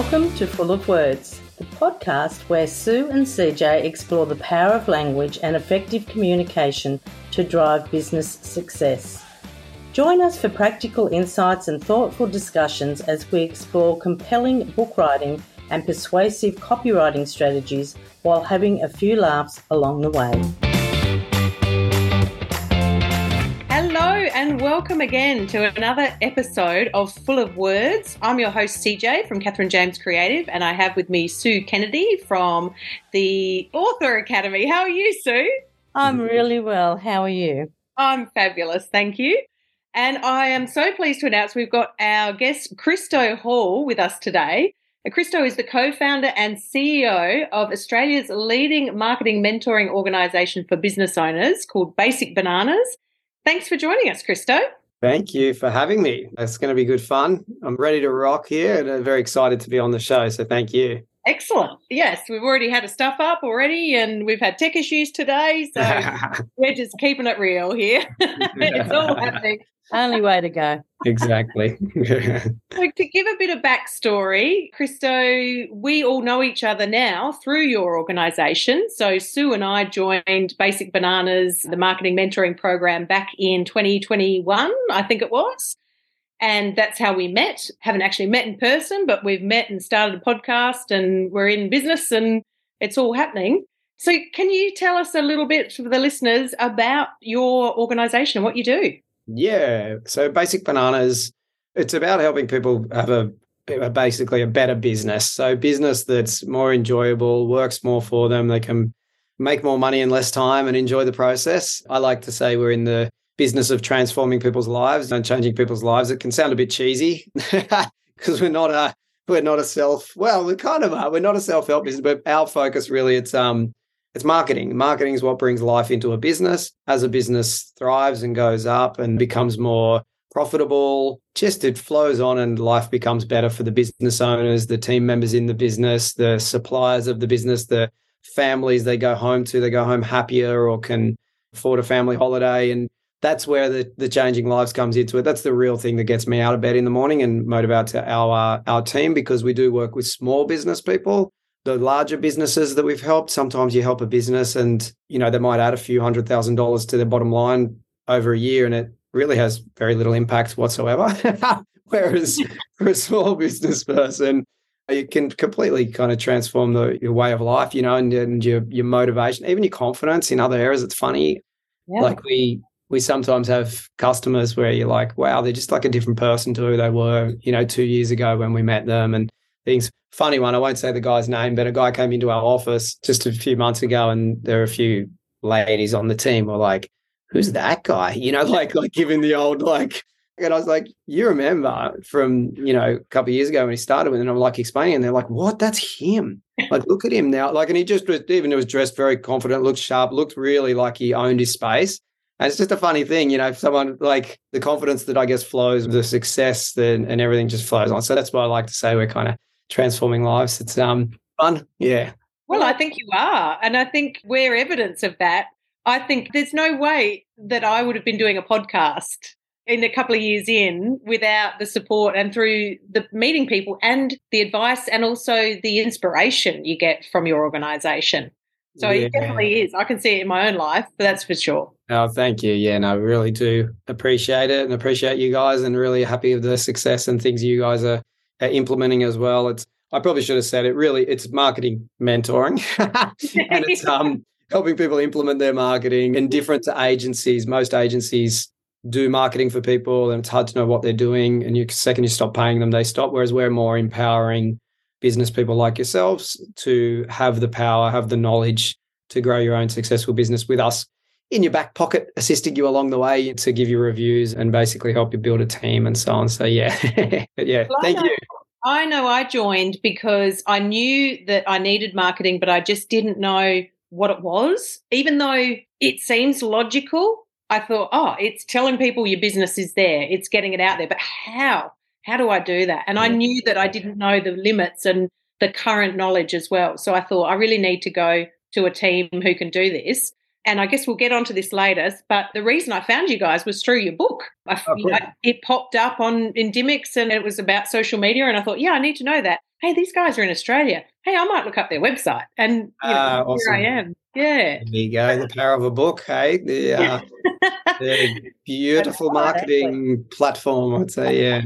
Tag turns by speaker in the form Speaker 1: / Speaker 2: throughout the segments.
Speaker 1: Welcome to Full of Words, the podcast where Sue and CJ explore the power of language and effective communication to drive business success. Join us for practical insights and thoughtful discussions as we explore compelling book writing and persuasive copywriting strategies while having a few laughs along the way. And welcome again to another episode of Full of Words. I'm your host, CJ from Catherine James Creative, and I have with me Sue Kennedy from the Author Academy. How are you, Sue?
Speaker 2: I'm really well. How are you?
Speaker 1: I'm fabulous, thank you. And I am so pleased to announce we've got our guest, Christo Hall, with us today. Christo is the co founder and CEO of Australia's leading marketing mentoring organisation for business owners called Basic Bananas. Thanks for joining us, Christo.
Speaker 3: Thank you for having me. It's going to be good fun. I'm ready to rock here and I'm very excited to be on the show. So thank you.
Speaker 1: Excellent. Yes, we've already had a stuff up already and we've had tech issues today. So we're just keeping it real here. it's all happening.
Speaker 2: Only way to go.
Speaker 3: Exactly.
Speaker 1: so to give a bit of backstory, Christo, we all know each other now through your organisation. So Sue and I joined Basic Bananas, the marketing mentoring program, back in 2021, I think it was. And that's how we met. Haven't actually met in person, but we've met and started a podcast and we're in business and it's all happening. So, can you tell us a little bit for the listeners about your organization and what you do?
Speaker 3: Yeah. So Basic Bananas, it's about helping people have a basically a better business. So business that's more enjoyable, works more for them. They can make more money in less time and enjoy the process. I like to say we're in the business of transforming people's lives and changing people's lives. It can sound a bit cheesy because we're not a we're not a self well we kind of are we're not a self-help business but our focus really it's um it's marketing. Marketing is what brings life into a business. As a business thrives and goes up and becomes more profitable, just it flows on and life becomes better for the business owners, the team members in the business, the suppliers of the business, the families they go home to, they go home happier or can afford a family holiday. And that's where the, the changing lives comes into it. That's the real thing that gets me out of bed in the morning and motivates our our team because we do work with small business people the larger businesses that we've helped, sometimes you help a business and, you know, they might add a few hundred thousand dollars to their bottom line over a year and it really has very little impact whatsoever. Whereas for a small business person, you can completely kind of transform the, your way of life, you know, and, and your your motivation, even your confidence in other areas. It's funny. Yeah. Like we we sometimes have customers where you're like, wow, they're just like a different person to who they were, you know, two years ago when we met them. And things. Funny one, I won't say the guy's name, but a guy came into our office just a few months ago, and there are a few ladies on the team were like, "Who's that guy?" You know, like like giving the old like. And I was like, "You remember from you know a couple of years ago when he started with?" And I'm like explaining, and they're like, "What? That's him!" Like, look at him now. Like, and he just was even was dressed very confident, looked sharp, looked really like he owned his space. And it's just a funny thing, you know, if someone like the confidence that I guess flows, the success, then and everything just flows on. So that's why I like to say we're kind of transforming lives. It's um fun. Yeah.
Speaker 1: Well, I think you are. And I think we're evidence of that. I think there's no way that I would have been doing a podcast in a couple of years in without the support and through the meeting people and the advice and also the inspiration you get from your organization. So yeah. it definitely is. I can see it in my own life, but that's for sure.
Speaker 3: Oh, thank you. Yeah, no, I really do appreciate it and appreciate you guys and really happy with the success and things you guys are uh, implementing as well. It's I probably should have said it. Really, it's marketing mentoring, and it's um, helping people implement their marketing. And different to agencies, most agencies do marketing for people, and it's hard to know what they're doing. And you second you stop paying them, they stop. Whereas we're more empowering business people like yourselves to have the power, have the knowledge to grow your own successful business with us in your back pocket, assisting you along the way to give you reviews and basically help you build a team and so on. So yeah, yeah, well, thank you.
Speaker 1: I know I joined because I knew that I needed marketing, but I just didn't know what it was. Even though it seems logical, I thought, oh, it's telling people your business is there, it's getting it out there. But how? How do I do that? And I knew that I didn't know the limits and the current knowledge as well. So I thought I really need to go to a team who can do this. And I guess we'll get onto this later. But the reason I found you guys was through your book. I,
Speaker 3: Oh, cool.
Speaker 1: I- it popped up on in Dimmicks and it was about social media. And I thought, yeah, I need to know that. Hey, these guys are in Australia. Hey, I might look up their website. And you know,
Speaker 3: Ah,
Speaker 1: here I am. Yeah.
Speaker 3: There you go. The power of a book, hey? The, uh, the beautiful marketing platform, I'd say, yeah.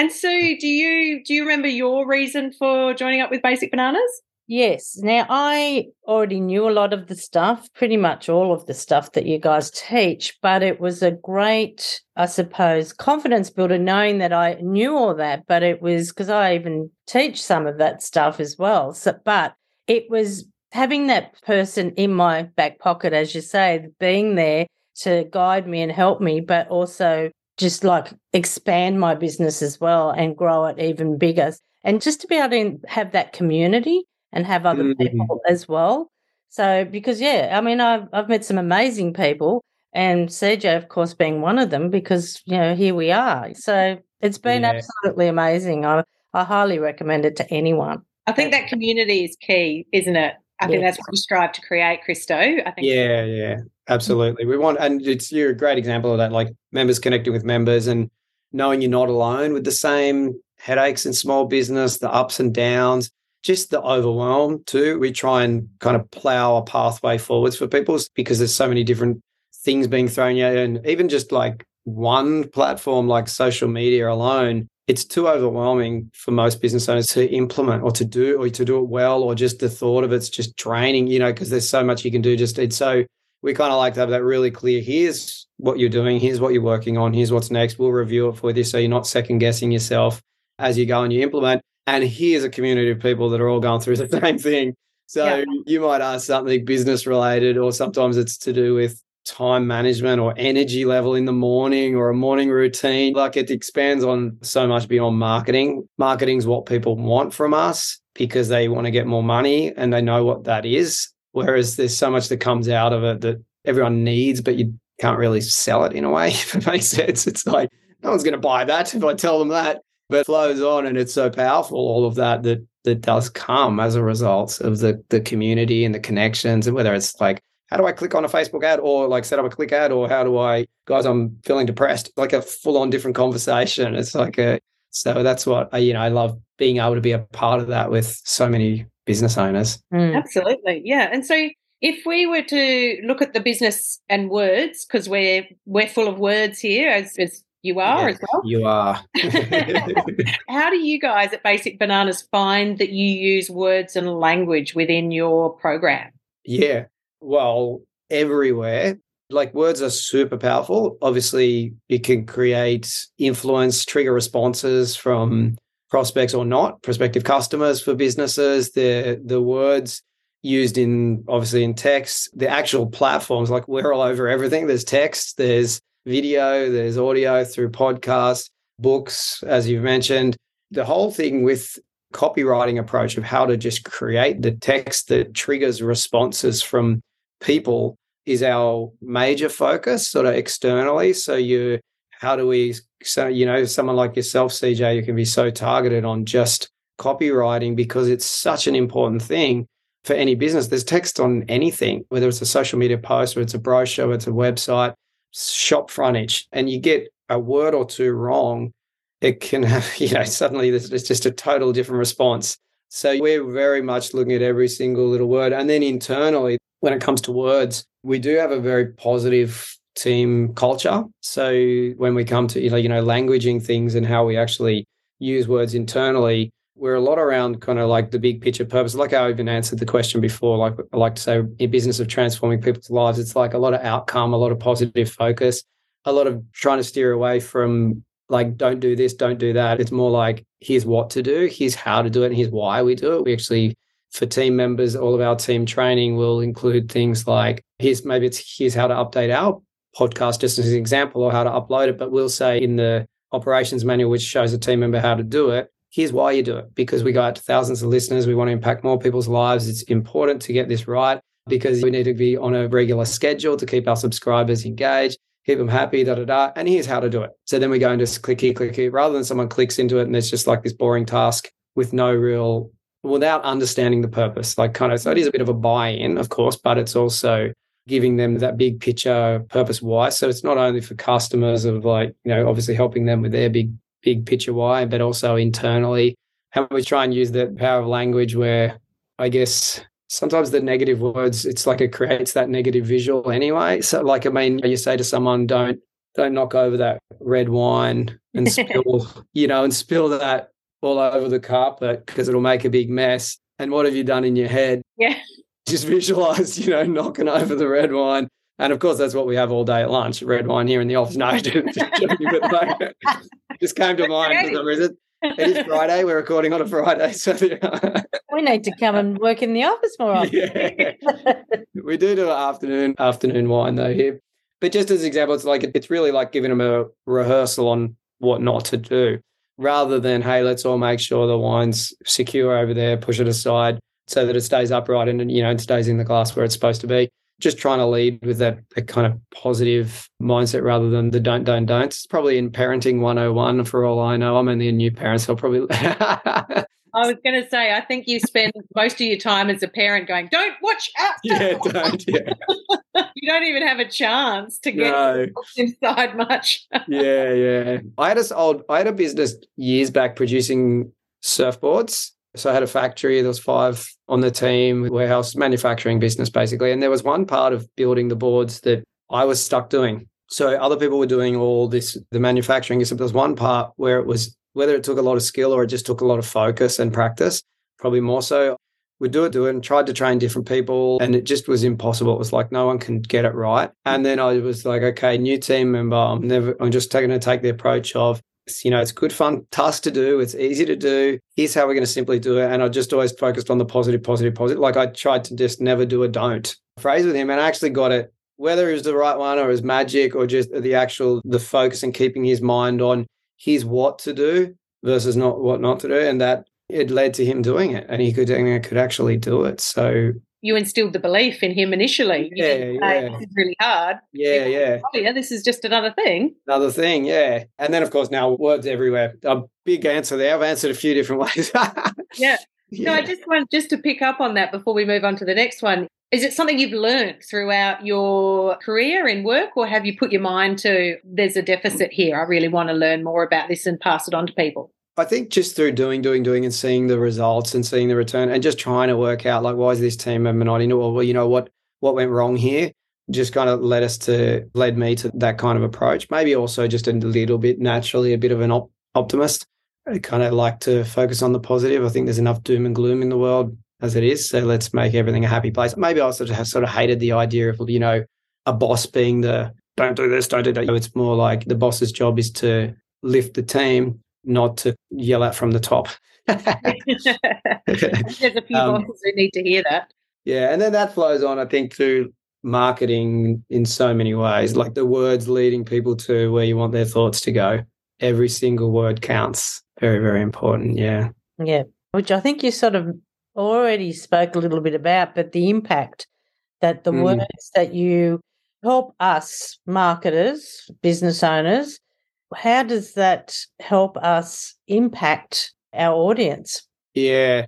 Speaker 1: And Sue, do you do you remember your reason for joining up with Basic Bananas?
Speaker 2: Yes. Now, I already knew a lot of the stuff, pretty much all of the stuff that you guys teach, but it was a great, I suppose, confidence builder knowing that I knew all that. But it was because I even teach some of that stuff as well. So, but it was having that person in my back pocket, as you say, being there to guide me and help me, but also just like expand my business as well and grow it even bigger. And just to be able to have that community and have other
Speaker 3: Mm.
Speaker 2: people as well. So, because yeah, I mean, I've I've met some amazing people, and CJ, of course, being one of them, because you know here we are. So it's been
Speaker 3: Yeah.
Speaker 2: absolutely amazing. I I highly recommend it to anyone.
Speaker 1: I think that community is key, isn't it? I think that's what we strive to create, Christo. I think
Speaker 3: Yeah, yeah, Mm. absolutely. We want, and it's you're a great example of that. Like members connecting with members and knowing you're not alone with the same headaches in small business, the ups and downs, just the overwhelm too. We try and kind of plow a pathway forwards for people because there's so many different things being thrown at you, and even just like one platform like social media alone. It's too overwhelming for most business owners to implement or to do or to do it well, or just the thought of it's just draining, you know, because there's so much you can do. Just it's so we kind of like to have that really clear. Here's what you're doing. Here's what you're working on. Here's what's next. We'll review it for you so you're not second guessing yourself as you go and you implement. And here's a community of people that are all going through the same thing. So
Speaker 1: Yeah.
Speaker 3: you might ask something business related, or sometimes it's to do with time management or energy level in the morning or a morning routine. Like it expands on so much beyond marketing. Marketing's what people want from us because they want to get more money and they know what that is. Whereas there's so much that comes out of it that everyone needs, but you can't really sell it in a way, if it makes sense. It's like no one's going to buy that if I tell them that. But it flows on and it's so powerful, all of that that that does come as a result of the the community and the connections and whether it's like how do I click on a Facebook ad or like set up a click ad or how do I guys I'm feeling depressed like a full on different conversation it's like a so that's what I you know I love being able to be a part of that with so many business owners
Speaker 2: Mm.
Speaker 1: Absolutely. Yeah. And so if we were to look at the business and words, because we're we're full of words here as, as you are
Speaker 3: Yeah.
Speaker 1: as well.
Speaker 3: you are
Speaker 1: How do you guys at Basic Bananas find that you use words and language within your program?
Speaker 3: Yeah. Well, everywhere. Like words are super powerful. Obviously, it can create influence, trigger responses from prospects or not, prospective customers for businesses. The the words used in obviously in text, the actual platforms, like we're all over everything. There's text, there's video, there's audio through podcasts, books, as you've mentioned. The whole thing with copywriting approach of how to just create the text that triggers responses from people is our major focus sort of externally so you how do we so you know someone like yourself cj you can be so targeted on just copywriting because it's such an important thing for any business. There's text on anything whether it's a social media post or it's a brochure or it's a website shop frontage and you get a word or two wrong it can have you know suddenly it's just a total different response. So we're very much looking at every single little word. And then internally when it comes to words we do have a very positive team culture. So when we come to you know you know languaging things and how we actually use words internally we're a lot around kind of like the big picture purpose. Like i even answered the question before like i like to say in business of transforming people's lives it's like a lot of outcome a lot of positive focus a lot of trying to steer away from like don't do this don't do that. It's more like here's what to do here's how to do it and here's why we do it. We actually for team members all of our team training will include things like here's maybe it's here's how to update our podcast just as an example or how to upload it but we'll say in the operations manual which shows a team member how to do it here's why you do it because we go out to thousands of listeners we want to impact more people's lives it's important to get this right because we need to be on a regular schedule to keep our subscribers engaged keep them happy, da da da. And here's how to do it. So then we go into click here, click here, rather than someone clicks into it and it's just like this boring task with no real, without understanding the purpose. Like kind of, so it is a bit of a buy in, of course, but it's also giving them that big picture purpose why. So it's not only for customers of like, you know, obviously helping them with their big, big picture why, but also internally how we try and use the power of language where I guess sometimes the negative words, it's like it creates that negative visual anyway. So like, I mean, you say to someone, don't, don't knock over that red wine and spill, you know, and spill that all over the carpet because it'll make a big mess. And what have you done in your head?
Speaker 1: Yeah.
Speaker 3: Just visualize, you know, knocking over the red wine. And of course, that's what we have all day at lunch red wine here in the office. No, I didn't. just came to mind for some reason. It is Friday. We're recording on a Friday. So
Speaker 2: we need to come and work in the office more often.
Speaker 3: Yeah. we do do an afternoon afternoon wine though here. But just as an example, it's like it's really like giving them a rehearsal on what not to do rather than, hey, let's all make sure the wine's secure over there, push it aside so that it stays upright and, you know, it stays in the glass where it's supposed to be. Just trying to lead with that, that kind of positive mindset rather than the don't, don't, don't. It's probably in parenting 101 for all I know. I'm only a new parent, so I'll probably
Speaker 1: I was going to say, I think you spend most of your time as a parent going, "Don't watch out."
Speaker 3: Yeah, don't. Yeah.
Speaker 1: you don't even have a chance to get no. inside much.
Speaker 3: yeah, yeah. I had a old, I had a business years back producing surfboards. So I had a factory. There was five on the team, warehouse manufacturing business basically, and there was one part of building the boards that I was stuck doing. So other people were doing all this, the manufacturing. So there was one part where it was whether it took a lot of skill or it just took a lot of focus and practice, probably more so. We do it, do it, and tried to train different people, and it just was impossible. It was like no one can get it right. And then I was like, okay, new team member. I'm never. I'm just taking to take the approach of you know, it's good fun task to do. It's easy to do. Here's how we're going to simply do it. And I just always focused on the positive, positive, positive. Like I tried to just never do a don't phrase with him and I actually got it, whether it was the right one or it was magic or just the actual, the focus and keeping his mind on here's what to do versus not what not to do, and that it led to him doing it, and he could and could actually do it. So
Speaker 1: you instilled the belief in him initially.
Speaker 3: Yeah, yeah.
Speaker 1: This is really hard.
Speaker 3: Yeah, yeah.
Speaker 1: Oh, yeah, this is just another thing.
Speaker 3: Another thing, yeah. And then, of course, now words everywhere. A big answer there. I've answered a few different ways.
Speaker 1: yeah. yeah. No, I just want just to pick up on that before we move on to the next one. Is it something you've learned throughout your career in work, or have you put your mind to there's a deficit here? I really want to learn more about this and pass it on to people?
Speaker 3: I think just through doing, doing, doing, and seeing the results and seeing the return, and just trying to work out like why is this team member not in it, well, you know what what went wrong here, just kind of led us to led me to that kind of approach. Maybe also just a little bit naturally a bit of an op- optimist. Uh, I kind of like to focus on the positive. I think there's enough doom and gloom in the world as it is. So let's make everything a happy place. Maybe I also have sort of hated the idea of, you know, a boss being the don't do this, don't do that. It's more like the boss's job is to lift the team, not to yell at from the top.
Speaker 1: There's a few um, bosses who need to hear that.
Speaker 3: Yeah. And then that flows on, I think, through marketing in so many ways, like the words leading people to where you want their thoughts to go. Every single word counts. Very, very important. Yeah.
Speaker 2: Yeah. Which I think you sort of already spoke a little bit about, but the impact that the mm. words that you help us marketers, business owners, how does that help us impact our audience?
Speaker 3: Yeah.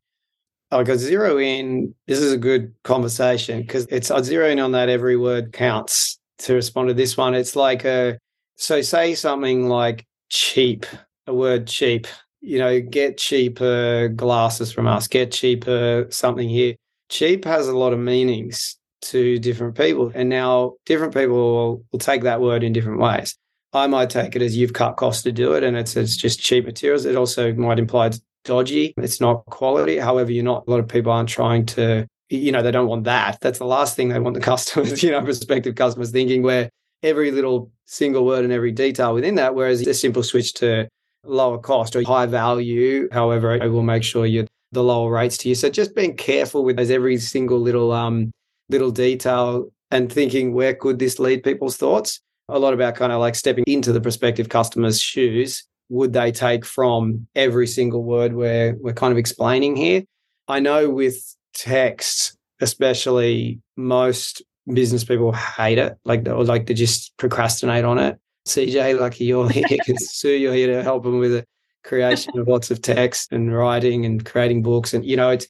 Speaker 3: Oh, I got zero in. This is a good conversation because it's I zero in on that every word counts to respond to this one. It's like a so say something like cheap, a word cheap you know, get cheaper glasses from us, get cheaper something here. Cheap has a lot of meanings to different people. And now different people will, will take that word in different ways. I might take it as you've cut costs to do it and it's it's just cheap materials. It also might imply it's dodgy. It's not quality. However, you're not a lot of people aren't trying to, you know, they don't want that. That's the last thing they want the customers, you know, prospective customers thinking where every little single word and every detail within that, whereas a simple switch to lower cost or high value. However, it will make sure you the lower rates to you. So just being careful with those every single little um little detail and thinking where could this lead people's thoughts. A lot about kind of like stepping into the prospective customer's shoes. Would they take from every single word we're we're kind of explaining here? I know with text, especially most business people hate it. Like or like they just procrastinate on it. CJ, lucky you're here because Sue, you're here to help them with the creation of lots of text and writing and creating books. And, you know, it's,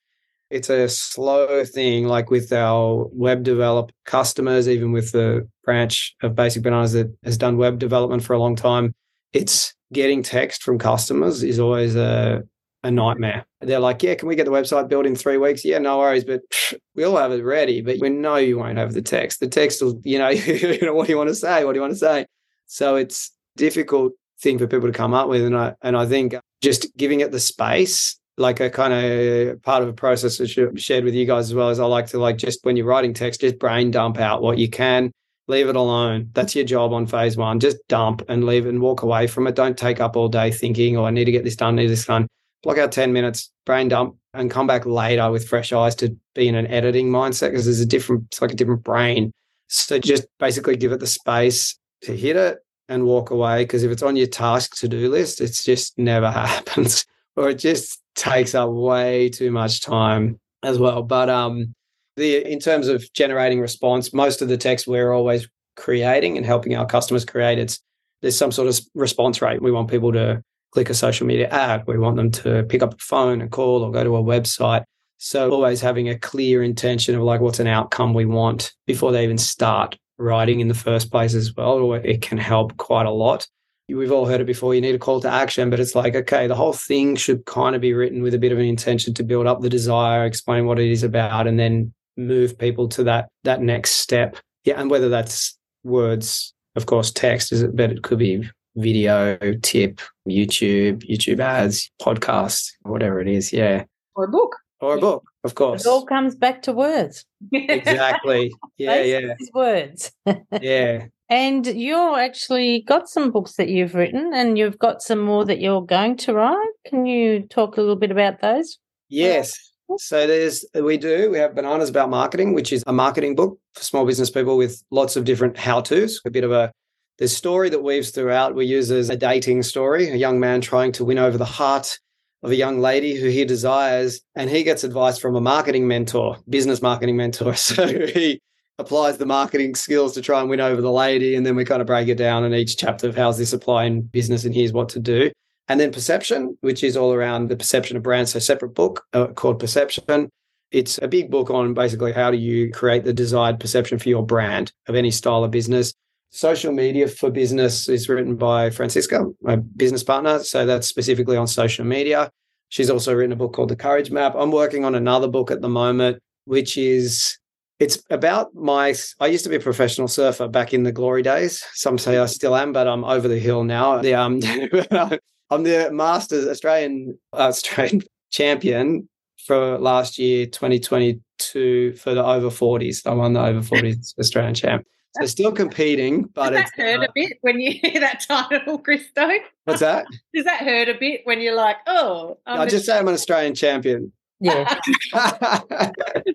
Speaker 3: it's a slow thing, like with our web develop customers, even with the branch of Basic Bananas that has done web development for a long time. It's getting text from customers is always a, a nightmare. They're like, yeah, can we get the website built in three weeks? Yeah, no worries, but we'll have it ready. But we know you won't have the text. The text will, you know, you know, what do you want to say? What do you want to say? So it's difficult thing for people to come up with. And I and I think just giving it the space like a kind of part of a process that I shared with you guys as well is I like to like just when you're writing text, just brain dump out what you can, leave it alone. That's your job on phase one. Just dump and leave and walk away from it. Don't take up all day thinking, oh, I need to get this done, need this done. Block out 10 minutes, brain dump, and come back later with fresh eyes to be in an editing mindset because there's a different, it's like a different brain. So just basically give it the space to hit it and walk away. Because if it's on your task to do list, it's just never happens or it just takes up way too much time as well. But um, the in terms of generating response, most of the text we're always creating and helping our customers create, it's there's some sort of response rate. We want people to click a social media ad. We want them to pick up a phone and call or go to a website. So always having a clear intention of like what's an outcome we want before they even start writing in the first place as well. It can help quite a lot we've all heard it before. You need a call to action, but it's like, okay, the whole thing should kind of be written with a bit of an intention to build up the desire, explain what it is about, and then move people to that that next step. Yeah, and whether that's words, of course, text is it, but it could be video, tip, YouTube, YouTube ads, podcast, whatever it is. Yeah,
Speaker 1: or a book,
Speaker 3: or a book, of course.
Speaker 2: It all comes back to words.
Speaker 3: exactly. Yeah, yeah.
Speaker 2: Words.
Speaker 3: yeah.
Speaker 2: And you've actually got some books that you've written, and you've got some more that you're going to write. Can you talk a little bit about those?
Speaker 3: Yes. So there's we do we have bananas about marketing, which is a marketing book for small business people with lots of different how tos. A bit of a the story that weaves throughout. We use as a dating story, a young man trying to win over the heart of a young lady who he desires, and he gets advice from a marketing mentor, business marketing mentor. So he applies the marketing skills to try and win over the lady. And then we kind of break it down in each chapter of how's this apply in business and here's what to do. And then perception, which is all around the perception of brands. So separate book uh, called Perception. It's a big book on basically how do you create the desired perception for your brand of any style of business. Social media for business is written by Franziska, my business partner. So that's specifically on social media. She's also written a book called The Courage Map. I'm working on another book at the moment, which is it's about my. I used to be a professional surfer back in the glory days. Some say I still am, but I'm over the hill now. The um, I'm the Masters Australian uh, Australian champion for last year, 2022, for the over 40s. I won the over 40s Australian champ. So still competing, but
Speaker 1: Does that hurt uh, a bit when you hear that title, Christo?
Speaker 3: What's that?
Speaker 1: Does that hurt a bit when you're like, oh?
Speaker 3: i just say I'm an Australian champion.
Speaker 2: Yeah.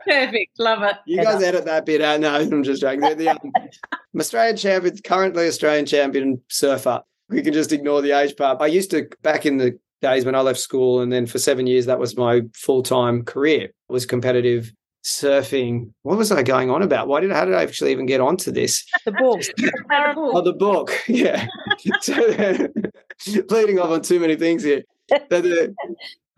Speaker 1: Perfect. Love it.
Speaker 3: You guys edit that bit out. No, I'm just joking. The, um, Australian champion, currently Australian champion surfer. We can just ignore the age part. I used to, back in the days when I left school, and then for seven years, that was my full time career, was competitive surfing. What was I going on about? Why did how did I actually even get onto this?
Speaker 2: The book.
Speaker 3: oh, the book. Yeah. so, leading off on too many things here. the,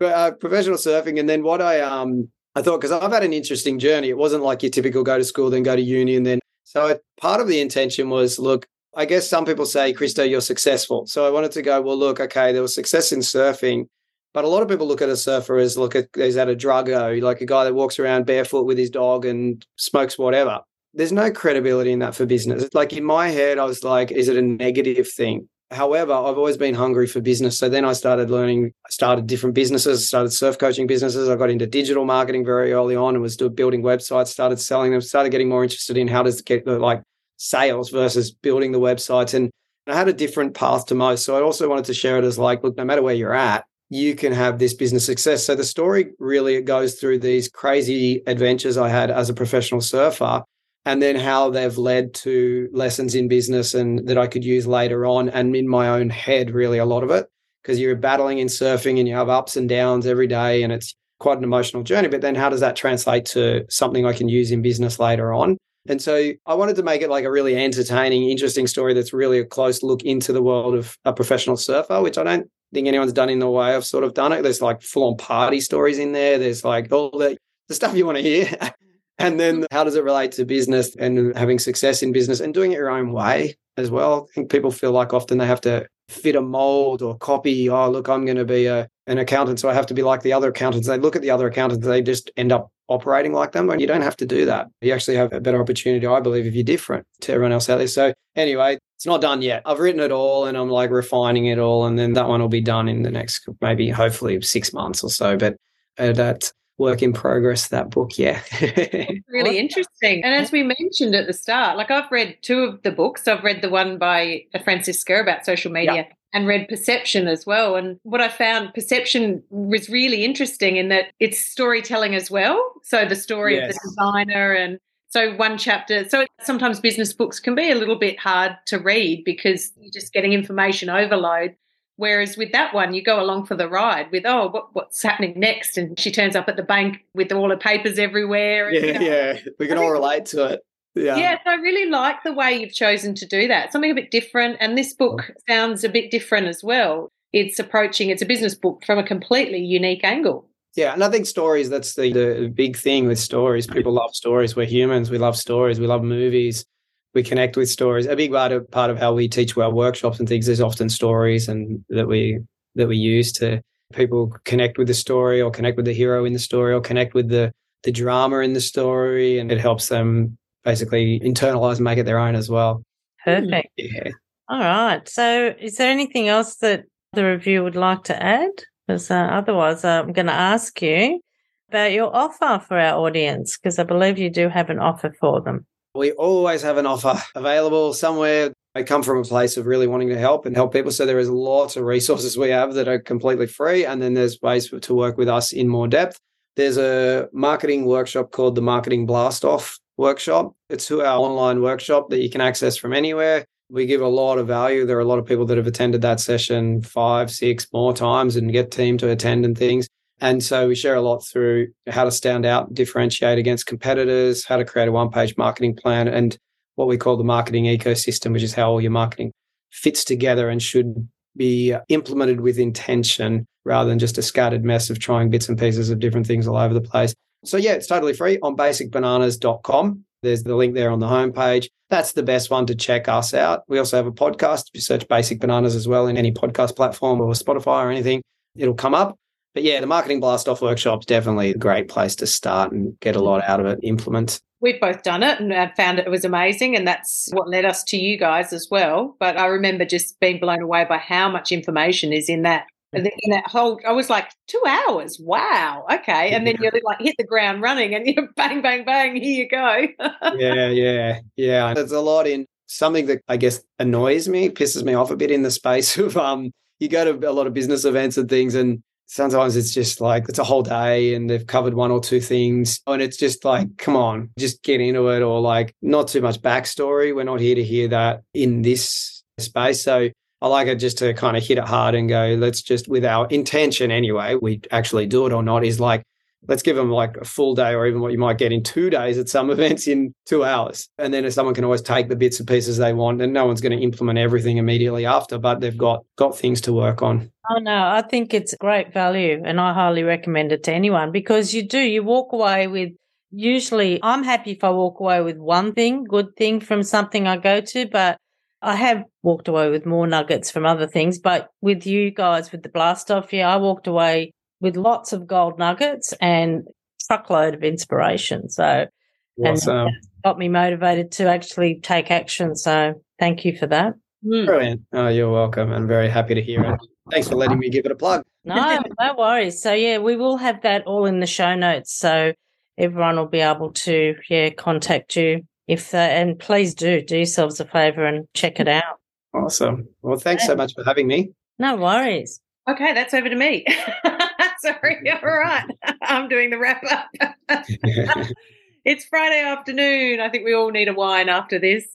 Speaker 3: uh, professional surfing, and then what I um I thought because I've had an interesting journey. It wasn't like your typical go to school, then go to uni, and then so it, part of the intention was look. I guess some people say, Christo, you're successful. So I wanted to go, well, look, okay, there was success in surfing, but a lot of people look at a surfer as look at is that a druggo, like a guy that walks around barefoot with his dog and smokes whatever. There's no credibility in that for business. Like in my head, I was like, is it a negative thing? However, I've always been hungry for business. So then I started learning, I started different businesses, started surf coaching businesses. I got into digital marketing very early on and was building websites, started selling them, started getting more interested in how does it get like sales versus building the websites. And I had a different path to most. So I also wanted to share it as like, look, no matter where you're at, you can have this business success. So the story really goes through these crazy adventures I had as a professional surfer and then how they've led to lessons in business and that I could use later on and in my own head, really a lot of it, because you're battling in surfing and you have ups and downs every day and it's quite an emotional journey. But then how does that translate to something I can use in business later on? And so I wanted to make it like a really entertaining, interesting story that's really a close look into the world of a professional surfer, which I don't think anyone's done in the way I've sort of done it. There's like full on party stories in there. There's like all the the stuff you want to hear. and then how does it relate to business and having success in business and doing it your own way as well? I think people feel like often they have to fit a mold or copy. Oh, look, I'm going to be a, an accountant, so I have to be like the other accountants. They look at the other accountants, they just end up operating like them. And you don't have to do that. You actually have a better opportunity, I believe, if you're different to everyone else out there. So anyway, it's not done yet. I've written it all and I'm like refining it all. And then that one will be done in the next, maybe hopefully six months or so. But uh, that work in progress, that book, yeah.
Speaker 1: really interesting. And as we mentioned at the start, like I've read two of the books. I've read the one by Franziska about social media. Yep and read Perception as well. And what I found, Perception was really interesting in that it's storytelling as well. So the story yes. of the designer and so one chapter. So sometimes business books can be a little bit hard to read because you're just getting information overload. Whereas with that one, you go along for the ride with, oh, what, what's happening next? And she turns up at the bank with all her papers everywhere.
Speaker 3: And, yeah, you know, yeah. We can all relate to it. Yeah.
Speaker 1: yeah, so I really like the way you've chosen to do that. Something a bit different. And this book sounds a bit different as well. It's approaching, it's a business book from a completely unique angle.
Speaker 3: Yeah, and I think stories, that's the, the big thing with stories. People love stories. We're humans. We love stories. We love movies. We connect with stories. A big part of part of how we teach our workshops and things is often stories and that we that we use to people connect with the story or connect with the hero in the story or connect with the the drama in the story and it helps them basically internalize and make it their own as well.
Speaker 2: Perfect.
Speaker 3: Yeah.
Speaker 2: All right. So, is there anything else that the review would like to add? Because uh, otherwise, uh, I'm going to ask you about your offer for our audience, because I believe you do have an offer for them.
Speaker 3: We always have an offer available somewhere. I come from a place of really wanting to help and help people. So there is lots of resources we have that are completely free. And then there's ways to work with us in more depth. There's a marketing workshop called the Marketing Blast Off workshop. It's to our online workshop that you can access from anywhere. We give a lot of value. There are a lot of people that have attended that session five, six more times and get team to attend and things. And so we share a lot through how to stand out, differentiate against competitors, how to create a one page marketing plan, and what we call the marketing ecosystem, which is how all your marketing fits together and should be implemented with intention rather than just a scattered mess of trying bits and pieces of different things all over the place. So yeah, it's totally free on basicbananas.com. There's the link there on the homepage. That's the best one to check us out. We also have a podcast. If you search Basic Bananas as well in any podcast platform or Spotify or anything, it'll come up. But yeah, the Marketing Blast Off workshop's definitely a great place to start and get a lot out of it, implement.
Speaker 1: We've both done it and found it was amazing. And that's what led us to you guys as well. But I remember just being blown away by how much information is in that and in that whole, I was like, two hours. Wow. Okay. And then you're like hit the ground running and you bang, bang, bang, here you go.
Speaker 3: yeah, yeah, yeah. There's a lot in something that I guess annoys me, pisses me off a bit in the space of um you go to a lot of business events and things and sometimes it's just like it's a whole day and they've covered one or two things and it's just like come on just get into it or like not too much backstory. We're not here to hear that in this space. So I like it just to kind of hit it hard and go, let's just, with our intention anyway, we actually do it or not, is like, let's give them like a full day or even what you might get in two days at some events in two hours. And then if someone can always take the bits and pieces they want, and no one's going to implement everything immediately after, but they've got got things to work on.
Speaker 2: Oh no, I think it's great value and I highly recommend it to anyone because you do, you walk away with usually I'm happy if I walk away with one thing, good thing from something I go to, but I have walked away with more nuggets from other things, but with you guys with the blast off, yeah, I walked away with lots of gold nuggets and truckload of inspiration. So, awesome. and got me motivated to actually take action. So, thank you for that.
Speaker 3: Hmm. Brilliant. Oh, you're welcome. I'm very happy to hear it. Thanks for letting me give it a plug.
Speaker 2: no, no worries. So, yeah, we will have that all in the show notes. So, everyone will be able to, yeah, contact you if uh, and please do do yourselves a favor and check it out.
Speaker 3: Awesome. Well, thanks so much for having me.
Speaker 2: No worries.
Speaker 1: Okay, that's over to me. Sorry. All right. I'm doing the wrap up. it's Friday afternoon. I think we all need a wine after this.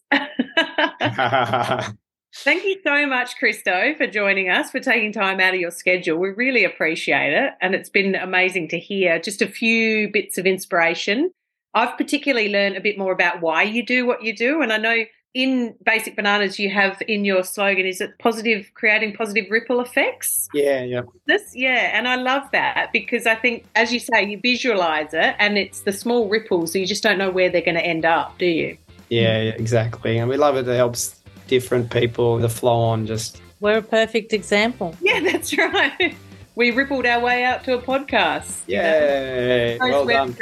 Speaker 1: Thank you so much, Christo, for joining us, for taking time out of your schedule. We really appreciate it. And it's been amazing to hear just a few bits of inspiration I've particularly learned a bit more about why you do what you do. And I know in Basic Bananas, you have in your slogan, is it positive, creating positive ripple effects?
Speaker 3: Yeah, yeah.
Speaker 1: This, yeah. And I love that because I think, as you say, you visualize it and it's the small ripples, so you just don't know where they're going to end up, do you?
Speaker 3: Yeah, yeah, exactly. And we love it. It helps different people, the flow on just.
Speaker 2: We're a perfect example.
Speaker 1: Yeah, that's right. We rippled our way out to a podcast.
Speaker 3: Yeah, well done.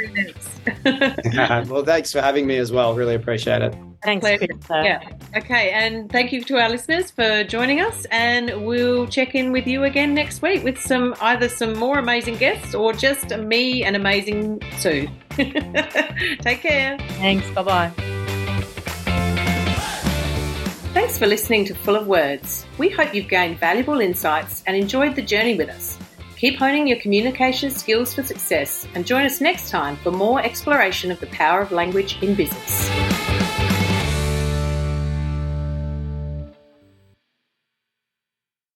Speaker 3: well, thanks for having me as well. Really appreciate it.
Speaker 2: Thanks,
Speaker 1: Yeah. Okay. And thank you to our listeners for joining us. And we'll check in with you again next week with some either some more amazing guests or just me and amazing Sue. Take care.
Speaker 2: Thanks. Bye bye.
Speaker 1: Thanks for listening to Full of Words. We hope you've gained valuable insights and enjoyed the journey with us. Keep honing your communication skills for success and join us next time for more exploration of the power of language in business.